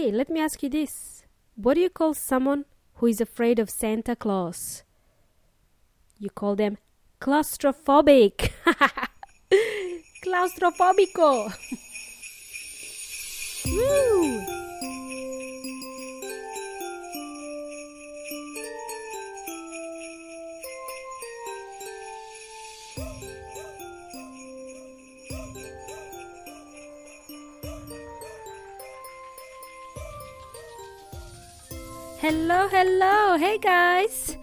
Hey, let me ask you this. What do you call someone who is afraid of Santa Claus? You call them claustrophobic. Claustrophobico. Woo! Hello, hello. Hey guys.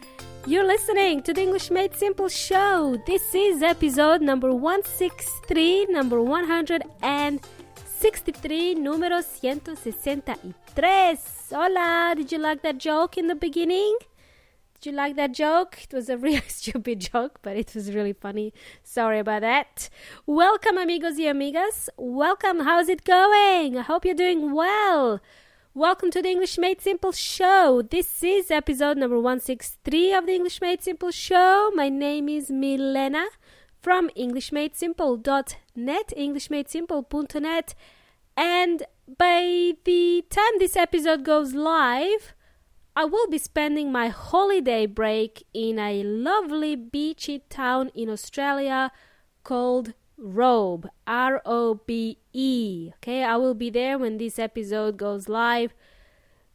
You're listening to the English Made Simple show. This is episode number 163, number 163, número 163. Hola. Did you like that joke in the beginning? Did you like that joke? It was a really stupid joke, but it was really funny. Sorry about that. Welcome, amigos y amigas. Welcome. How's it going? I hope you're doing well. Welcome to the English Made Simple show. This is episode number 163 of the English Made Simple show. My name is Milena from EnglishMadeSimple.net, EnglishMadeSimple.net. And by the time this episode goes live, I will be spending my holiday break in a lovely beachy town in Australia called Robe, R O B E. Okay, I will be there when this episode goes live.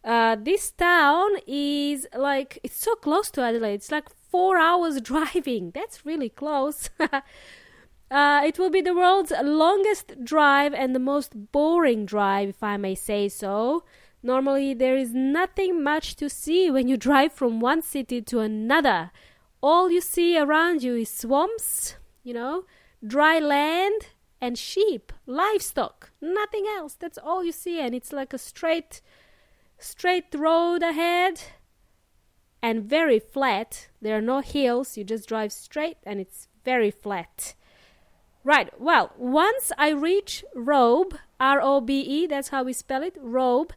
Uh, this town is like it's so close to Adelaide. It's like four hours driving. That's really close. uh, it will be the world's longest drive and the most boring drive, if I may say so. Normally, there is nothing much to see when you drive from one city to another. All you see around you is swamps, you know, dry land and sheep, livestock, nothing else. That's all you see, and it's like a straight, straight road ahead, and very flat. There are no hills. You just drive straight, and it's very flat. Right. Well, once I reach Robe, R O B E, that's how we spell it, Robe.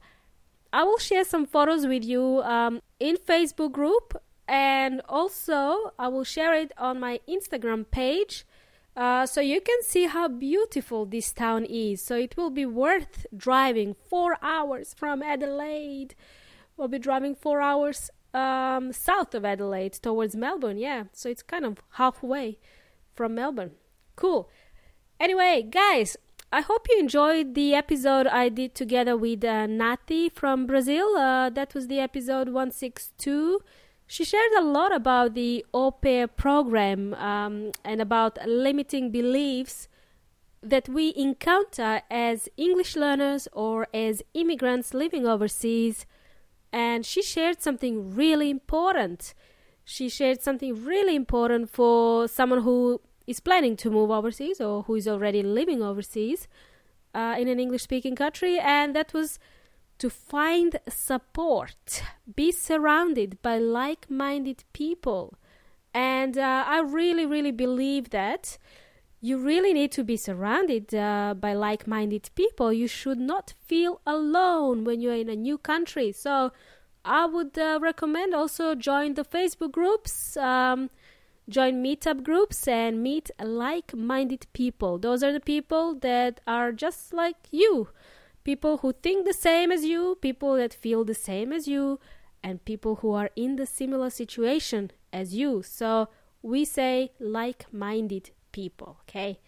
I will share some photos with you um, in Facebook group, and also I will share it on my Instagram page uh, so you can see how beautiful this town is. So it will be worth driving four hours from Adelaide. We'll be driving four hours um, south of Adelaide towards Melbourne. Yeah, so it's kind of halfway from Melbourne. Cool. Anyway, guys, I hope you enjoyed the episode I did together with uh, Nati from Brazil. Uh, that was the episode 162. She shared a lot about the au pair program um, and about limiting beliefs that we encounter as English learners or as immigrants living overseas. And she shared something really important. She shared something really important for someone who is planning to move overseas or who is already living overseas uh, in an English speaking country, and that was to find support, be surrounded by like minded people. And uh, I really, really believe that you really need to be surrounded uh, by like minded people. You should not feel alone when you're in a new country. So I would uh, recommend also join the Facebook groups. Um, join meetup groups and meet like minded people. Those are the people that are just like you people who think the same as you, people that feel the same as you, and people who are in the similar situation as you. So we say like minded people, okay?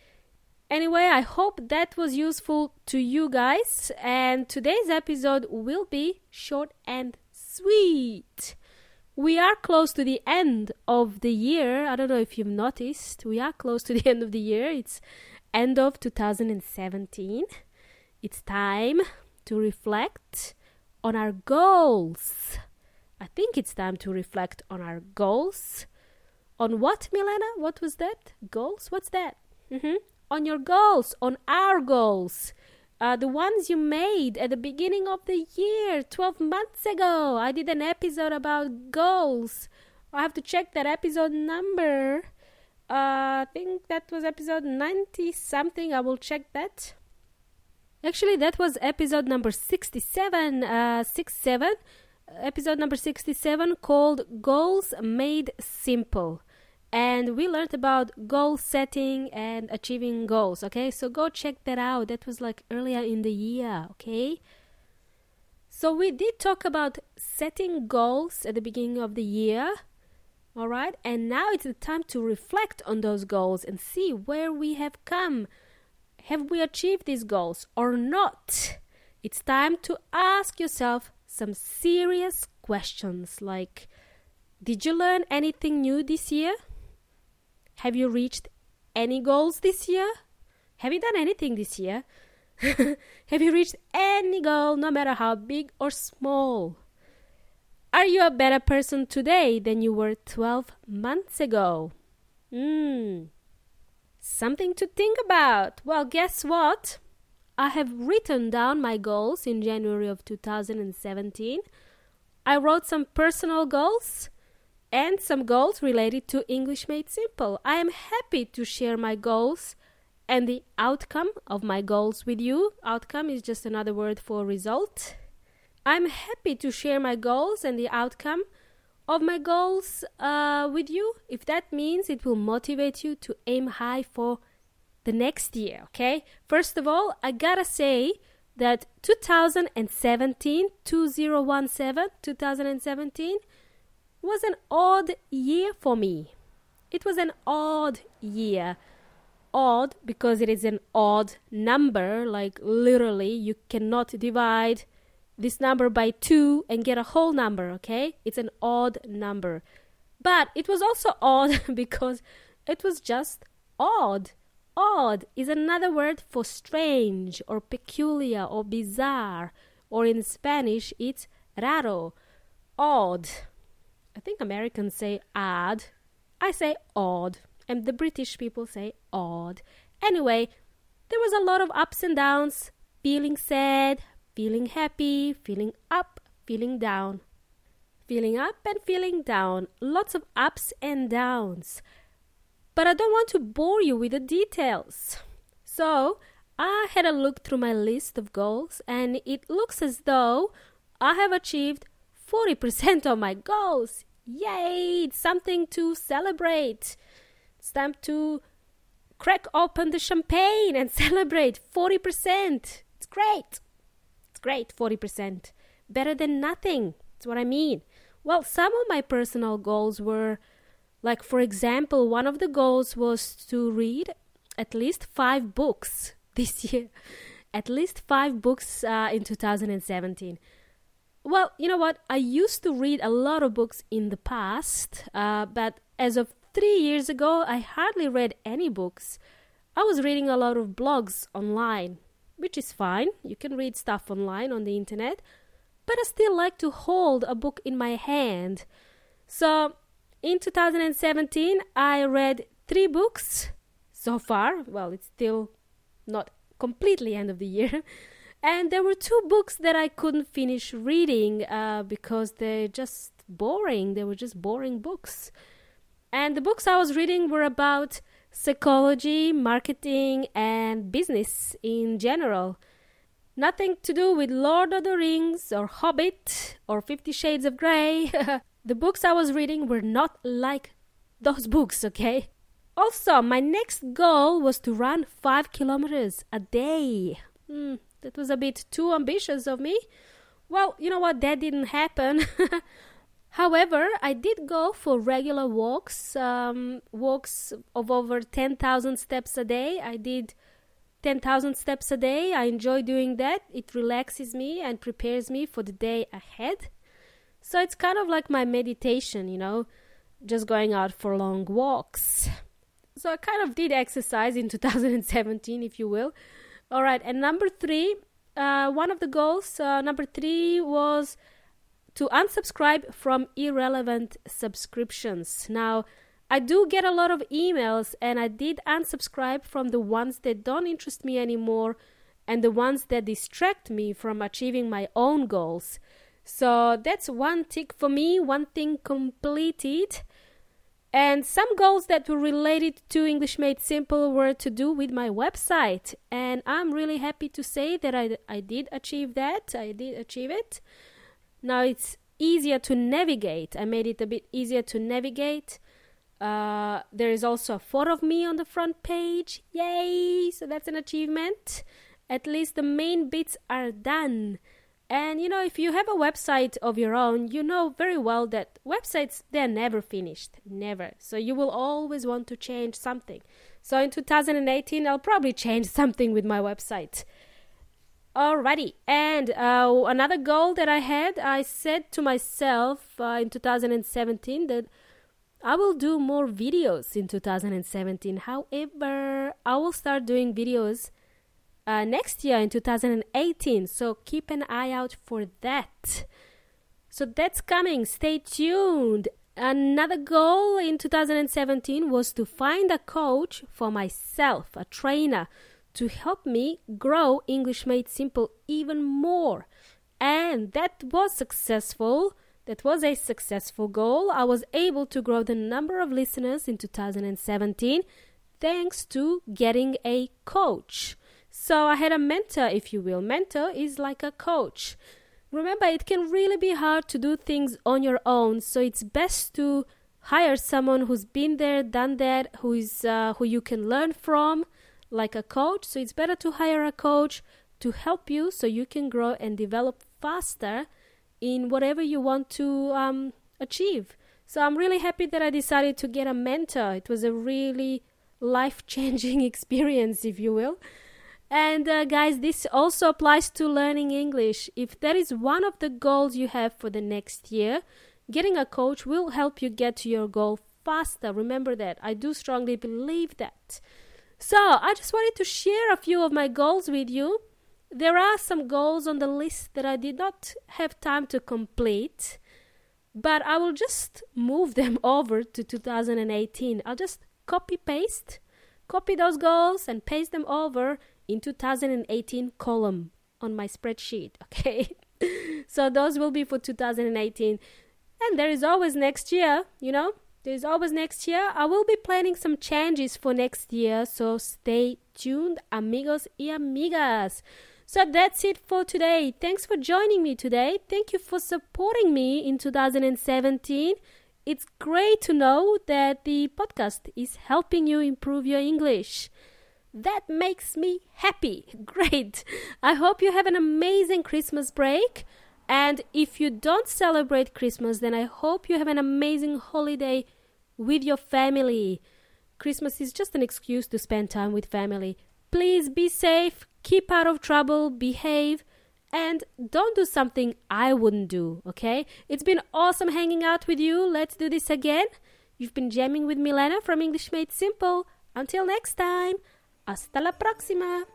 Anyway, I hope that was useful to you guys, and today's episode will be short and sweet. We are close to the end of the year. I don't know if you've noticed. We are close to the end of the year. It's end of 2017 it's time to reflect on our goals. I think it's time to reflect on our goals. On what, Milena? What was that? Goals? What's that? Mm-hmm. On your goals, on our goals. Uh, the ones you made at the beginning of the year, 12 months ago. I did an episode about goals. I have to check that episode number. Uh, I think that was episode 90 something. I will check that. Actually, that was episode number 67, uh, 67, episode number 67 called Goals Made Simple. And we learned about goal setting and achieving goals, okay? So go check that out. That was like earlier in the year, okay? So, we did talk about setting goals at the beginning of the year. All right, and now it's the time to reflect on those goals and see where we have come. Have we achieved these goals or not? It's time to ask yourself some serious questions like Did you learn anything new this year? Have you reached any goals this year? Have you done anything this year? Have you reached any goal, no matter how big or small? Are you a better person today than you were 12 months ago? Hmm. Something to think about. Well, guess what? I have written down my goals in January of 2017. I wrote some personal goals and some goals related to English Made Simple. I am happy to share my goals and the outcome of my goals with you. Outcome is just another word for result. I'm happy to share my goals and the outcome of my goals uh, with you if that means it will motivate you to aim high for the next year. Okay, first of all, I gotta say that 2017 2017 2017 was an odd year for me. It was an odd year odd because it is an odd number, like literally, you cannot divide this number by 2 and get a whole number, okay? It's an odd number. But it was also odd because it was just odd. Odd is another word for strange or peculiar or bizarre, or in Spanish, it's raro. Odd. I think Americans say odd. I say odd and the British people say odd. Anyway, there was a lot of ups and downs, feeling sad, feeling happy, feeling up, feeling down. Feeling up and feeling down, lots of ups and downs. But I don't want to bore you with the details. So, I had a look through my list of goals, and it looks as though I have achieved 40% of my goals. Yay! It's something to celebrate. It's time to crack open the champagne and celebrate 40%. It's great. Great, 40%. Better than nothing. That's what I mean. Well, some of my personal goals were like, for example, one of the goals was to read at least five books this year. At least five books uh, in 2017. Well, you know what? I used to read a lot of books in the past, uh, but as of three years ago, I hardly read any books. I was reading a lot of blogs online, which is fine. You can read stuff online on the internet, but I still like to hold a book in my hand. So, in 2017, I read three books so far. Well, it's still not completely end of the year. And there were two books that I couldn't finish reading uh, because they're just boring. They were just boring books. And the books I was reading were about psychology, marketing, and business in general. Nothing to do with Lord of the Rings or Hobbit or Fifty Shades of Grey. the books I was reading were not like those books, okay? Also, my next goal was to run five kilometers a day. Hmm, that was a bit too ambitious of me. Well, you know what? That didn't happen. However, I did go for regular walks, um, walks of over 10,000 steps a day. I did 10,000 steps a day. I enjoy doing that. It relaxes me and prepares me for the day ahead. So it's kind of like my meditation, you know, just going out for long walks. So I kind of did exercise in 2017, if you will. All right, and number three, uh, one of the goals, uh, number three was to unsubscribe from irrelevant subscriptions. Now, I do get a lot of emails, and I did unsubscribe from the ones that don't interest me anymore and the ones that distract me from achieving my own goals. So that's one tick for me, one thing completed. And some goals that were related to English Made Simple were to do with my website. And I'm really happy to say that I, I did achieve that. I did achieve it. Now it's easier to navigate. I made it a bit easier to navigate. Uh, there is also a photo of me on the front page. Yay! So that's an achievement. At least the main bits are done. And you know, if you have a website of your own, you know very well that websites they're never finished, never. So you will always want to change something. So in 2018, I'll probably change something with my website. Alrighty, and uh, another goal that I had, I said to myself uh, in 2017 that I will do more videos in 2017. However, I will start doing videos uh, next year in 2018. So keep an eye out for that. So that's coming. Stay tuned. Another goal in 2017 was to find a coach for myself, a trainer, to help me grow English Made Simple even more. And that was successful. That was a successful goal. I was able to grow the number of listeners in 2017 thanks to getting a coach. So I had a mentor, if you will. Mentor is like a coach. Remember, it can really be hard to do things on your own, so it's best to hire someone who's been there, done that, who is uh, who you can learn from, like a coach. So it's better to hire a coach to help you, so you can grow and develop faster in whatever you want to um, achieve. So I'm really happy that I decided to get a mentor. It was a really life changing experience, if you will. And uh, guys, this also applies to learning English. If that is one of the goals you have for the next year, getting a coach will help you get to your goal faster. Remember that. I do strongly believe that. So, I just wanted to share a few of my goals with you. There are some goals on the list that I did not have time to complete, but I will just move them over to 2018. I'll just copy paste, copy those goals and paste them over in 2018 column on my spreadsheet okay so those will be for 2018 and there is always next year you know there's always next year i will be planning some changes for next year so stay tuned amigos y amigas so that's it for today thanks for joining me today thank you for supporting me in 2017 it's great to know that the podcast is helping you improve your english that makes me happy. Great. I hope you have an amazing Christmas break. And if you don't celebrate Christmas, then I hope you have an amazing holiday with your family. Christmas is just an excuse to spend time with family. Please be safe, keep out of trouble, behave, and don't do something I wouldn't do, okay? It's been awesome hanging out with you. Let's do this again. You've been jamming with Milena from English Made Simple. Until next time. Hasta la próxima.